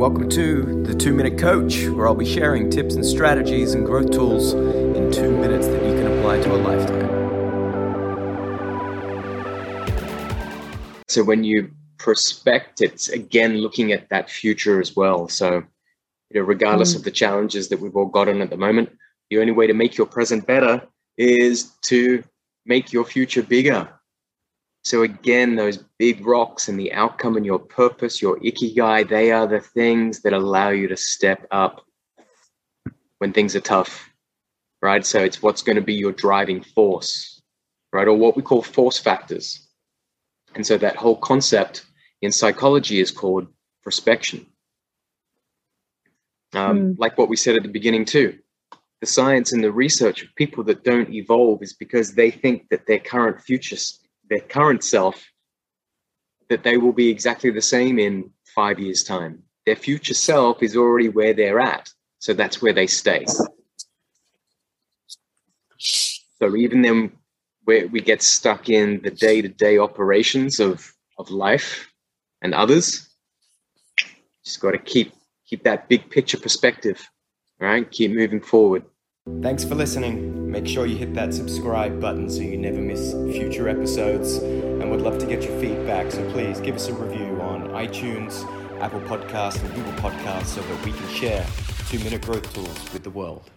welcome to the Two Minute Coach, where I'll be sharing tips and strategies and growth tools in two minutes that you can apply to a lifetime. So, when you prospect, it's again looking at that future as well. So, you know, regardless mm. of the challenges that we've all gotten at the moment, the only way to make your present better is to make your future bigger. So again, those big rocks and the outcome and your purpose, your ikigai, they are the things that allow you to step up when things are tough, right? So it's what's going to be your driving force, right? Or what we call force factors. And so that whole concept in psychology is called prospection. Um, mm. Like what we said at the beginning, too. The science and the research of people that don't evolve is because they think that their current future their current self that they will be exactly the same in five years' time. Their future self is already where they're at, so that's where they stay. So even then, where we get stuck in the day-to-day operations of of life and others, just got to keep keep that big picture perspective, right? Keep moving forward. Thanks for listening. Make sure you hit that subscribe button so you never miss future episodes. And we'd love to get your feedback. So please give us a review on iTunes, Apple Podcasts, and Google Podcasts so that we can share two minute growth tools with the world.